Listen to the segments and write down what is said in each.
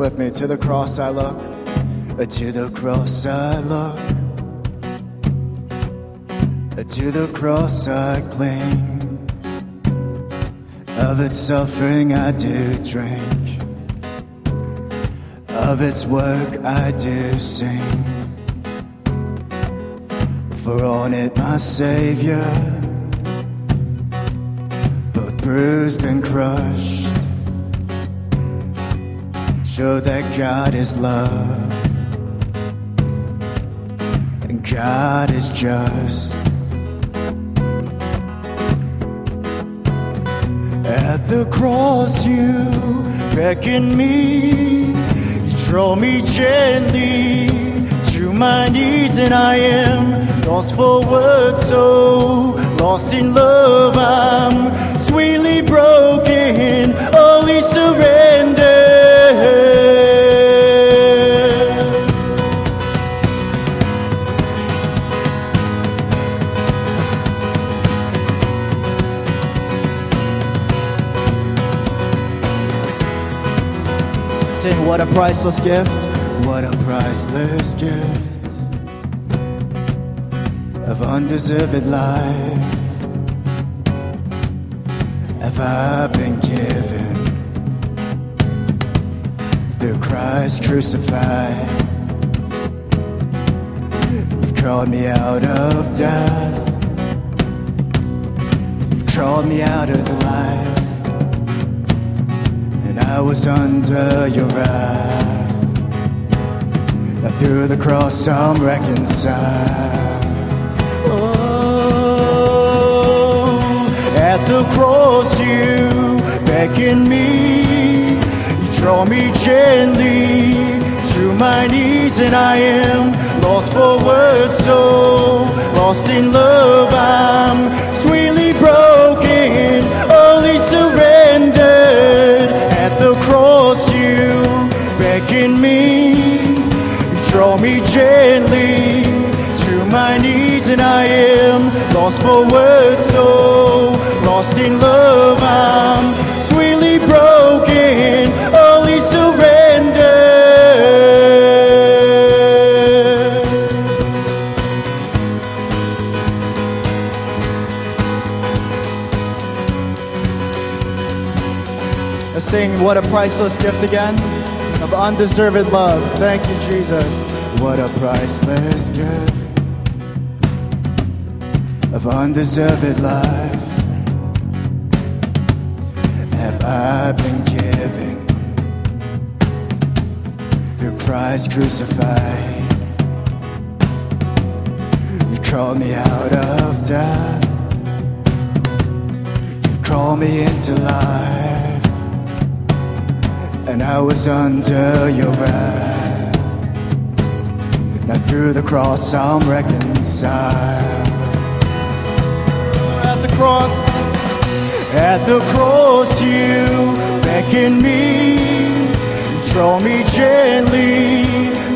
with me. To the cross I look, uh, to the cross I look, uh, to the cross I cling. Of its suffering I do drink, of its work I do sing. For on it my Savior, both bruised and crushed show that God is love and God is just. At the cross, you beckon me, you draw me gently to my knees, and I am lost for words, so lost in love. I'm sweetly broken, only surrendered. Sing, what a priceless gift! What a priceless gift of undeserved life have I been given through Christ crucified. You've called me out of death, you've called me out of I was under your wrath. Now through the cross I'm reconciled. Oh, at the cross you beckon me, you draw me gently to my knees, and I am lost for words, so lost in love. I'm sweetly broken, i am lost for words so lost in love i'm sweetly broken only surrendered Let's sing What a Priceless Gift again of undeserved love. Thank you, Jesus. What a priceless gift of undeserved life have I been given through Christ crucified. You called me out of death, you called me into life and I was under your wrath. Now through the cross I'm reconciled. At the cross, at the cross you beckon me, draw me gently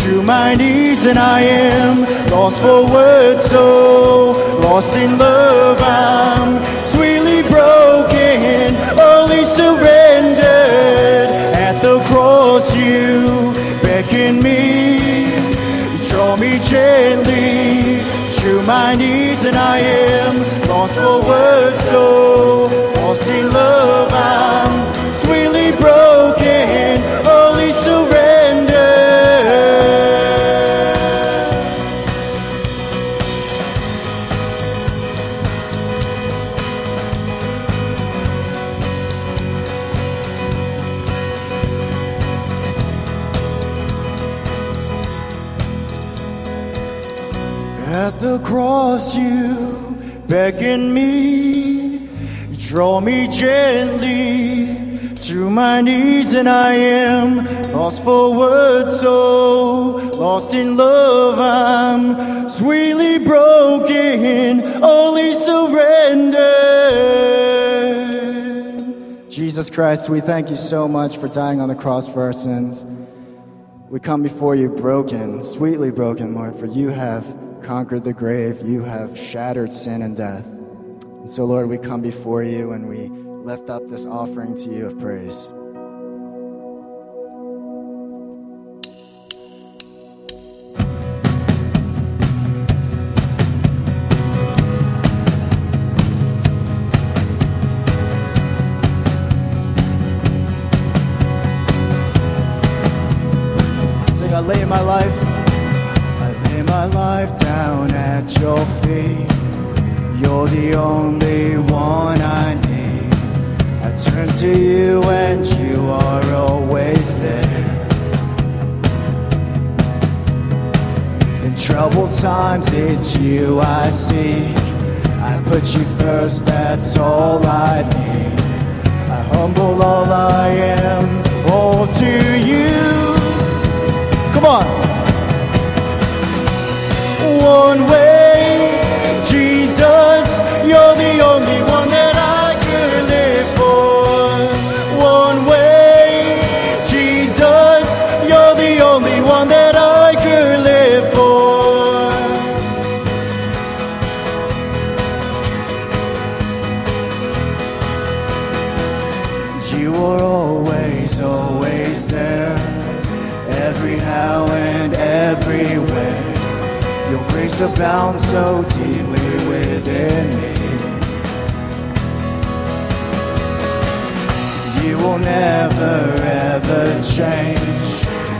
to my knees, and I am lost for words, so lost in love. I'm sweetly broken, only surrendered. At the cross you beckon me. Draw me gently to my knees and i am lost for words so and I am lost for words, so lost in love. I'm sweetly broken, only surrendered. Jesus Christ, we thank you so much for dying on the cross for our sins. We come before you broken, sweetly broken, Lord, for you have conquered the grave. You have shattered sin and death. And so, Lord, we come before you and we lift up this offering to you of praise. I lay my life, I lay my life down at your feet. You're the only one I need. I turn to you and you are always there. In troubled times, it's you I seek. I put you first, that's all I need. I humble all I am, all to you. Come on. One way,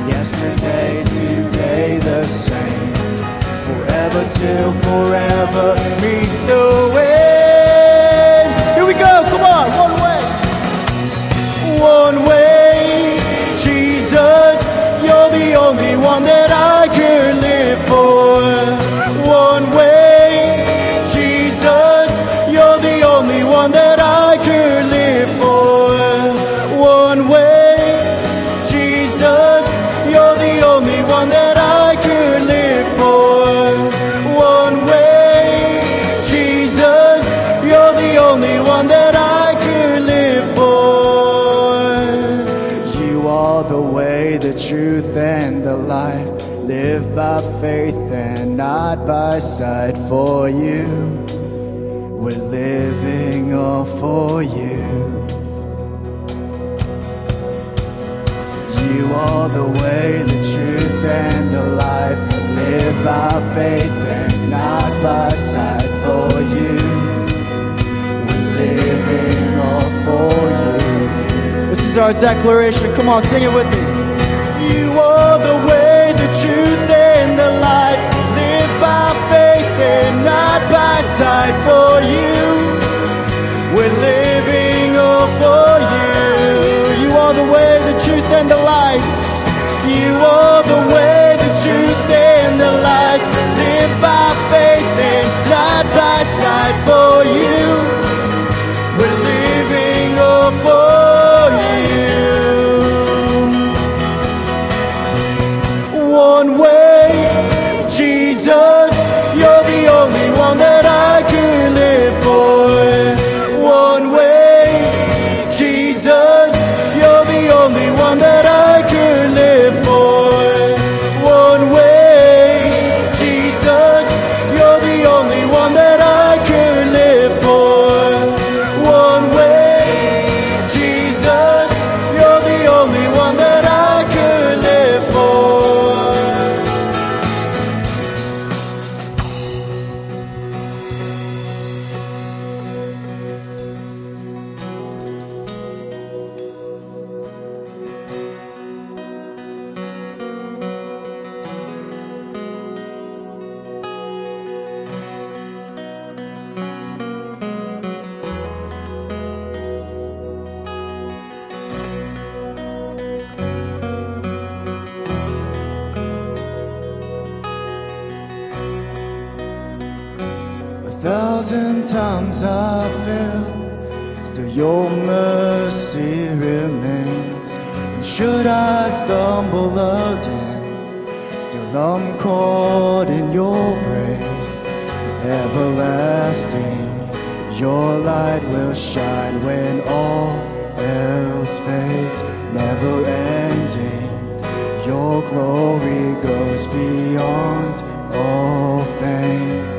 Yesterday, today, the same. Forever till forever meets the by faith and not by sight for you. We're living all for you. You are the way, the truth, and the life. Live by faith and not by sight for you. We're living all for you. This is our declaration. Come on, sing it with me. You only thousand times I fell, still your mercy remains. And should I stumble again, still I'm caught in your grace. Everlasting, your light will shine when all else fades. Never ending, your glory goes beyond all fame.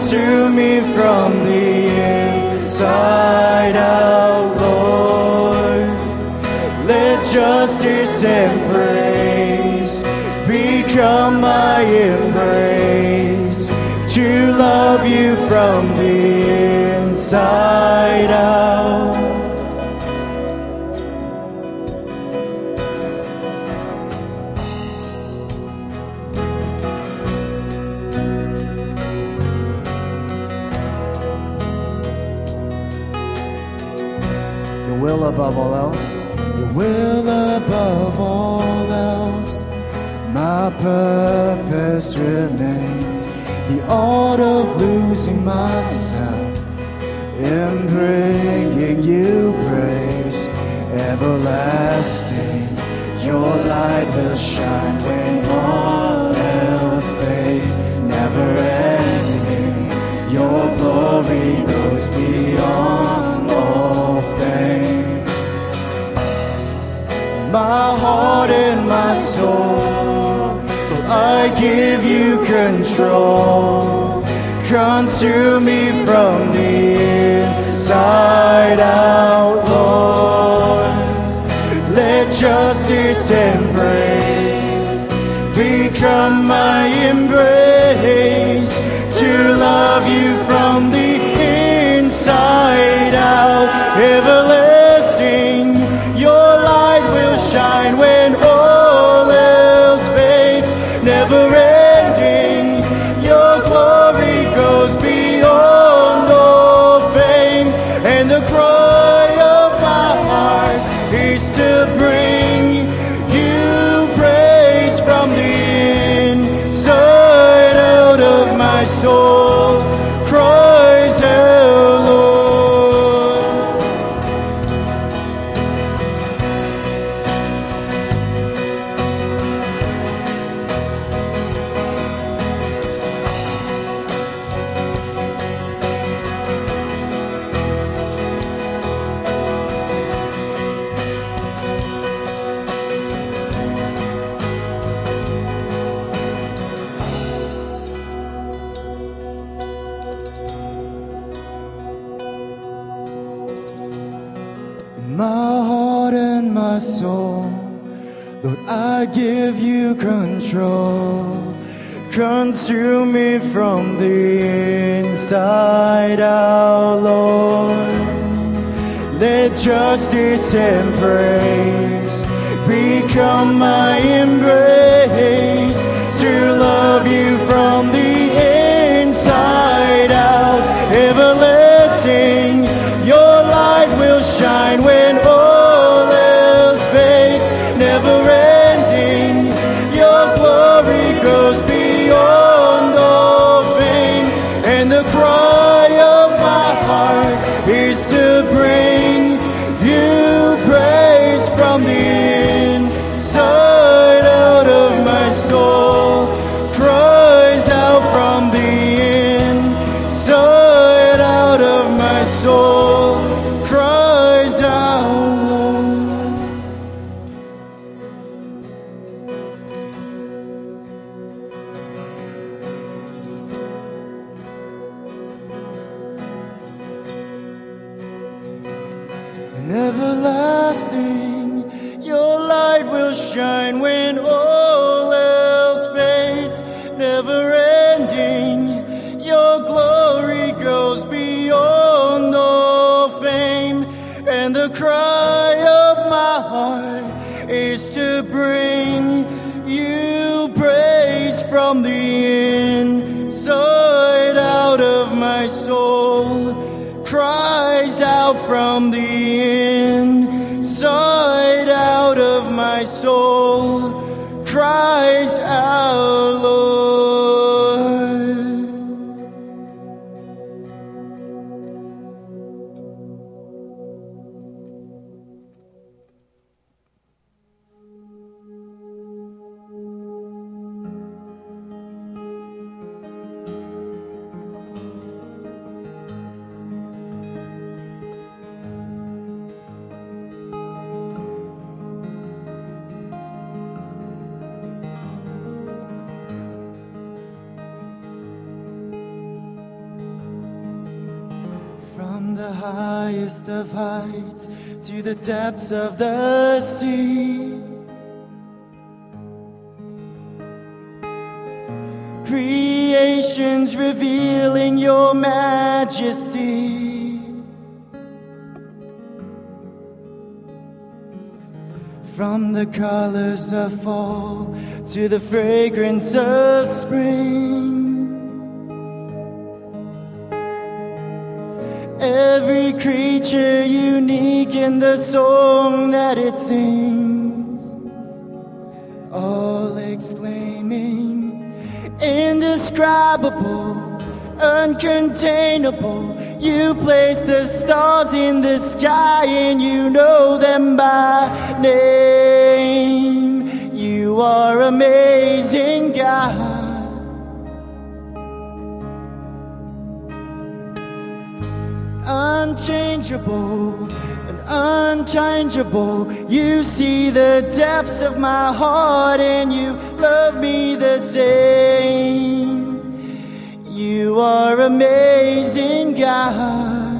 Consume me from the inside out, Lord. Let justice and praise become my embrace to love you from the inside. babalar. control consume me from the inside out, Lord. Let justice and praise become my embrace to love you from the inside out, everlasting. Your light will shine when. control. Consume me from the inside out, Lord. Let justice and praise become my embrace. soul cries out from the inside out of my soul cries out From the highest of heights to the depths of the sea. Creations revealing your majesty. From the colors of fall to the fragrance of spring. Every creature unique in the song that it sings, all exclaiming, indescribable, uncontainable. You place the stars in the sky and you know them by name. You are amazing, God. Unchangeable and unchangeable. You see the depths of my heart and you love me the same. You are amazing, God.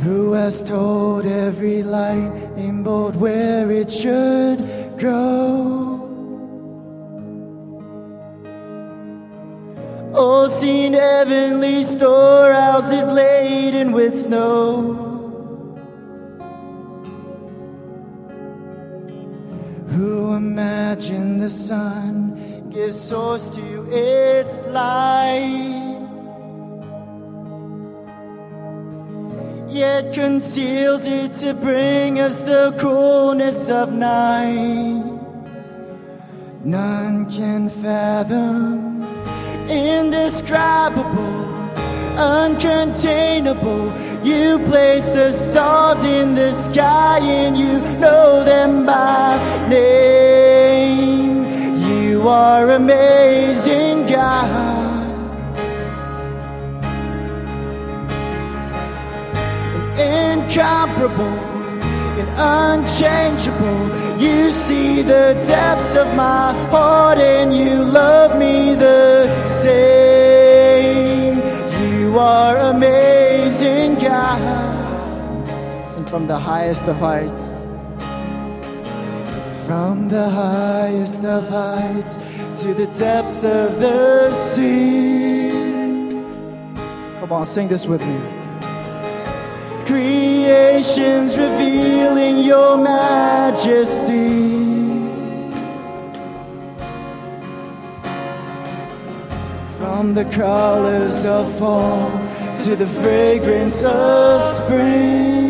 Who has told every light in bold where it should go? Heavenly storehouses laden with snow. Who imagined the sun gives source to its light, yet conceals it to bring us the coolness of night. None can fathom indescribable, uncontainable. You place the stars in the sky and you know them by name. You are amazing, God. Incomparable and unchangeable. You see the depths of my heart and from the highest of heights. From the highest of heights to the depths of the sea. Come on, sing this with me creations revealing your majesty. From the colors of fall to the fragrance of spring.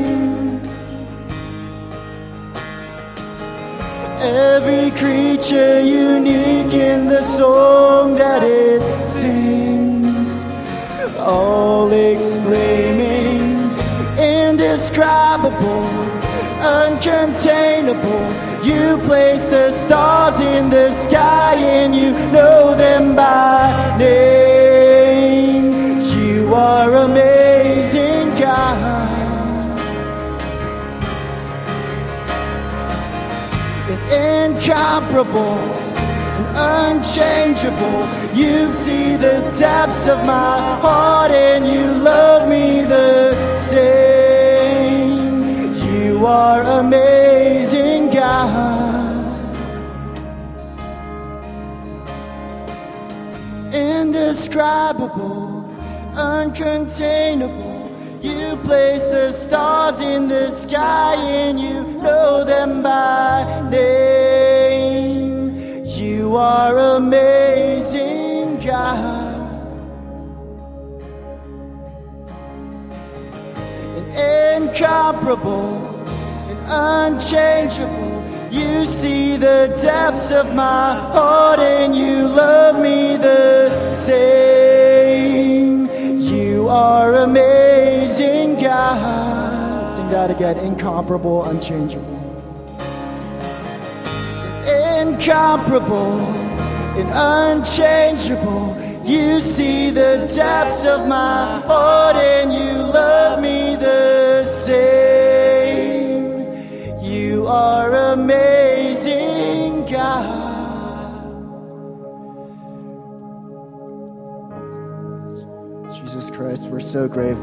Every creature unique in the song that it sings, all exclaiming indescribable, uncontainable. You place the stars in the sky and you know them by name. You are amazing, incomparable and unchangeable. You see the depths of my heart and you love me the same. You are amazing, God. Indescribable, uncontainable. Place the stars in the sky and you know them by name. You are amazing, God. And incomparable and unchangeable. You see the depths of my heart and you love me the same. You are amazing, God. Sing that again. Incomparable, unchangeable. Incomparable and unchangeable. You see the depths of my heart and you love me the same. You are amazing, God. Jesus Christ. We're so grateful.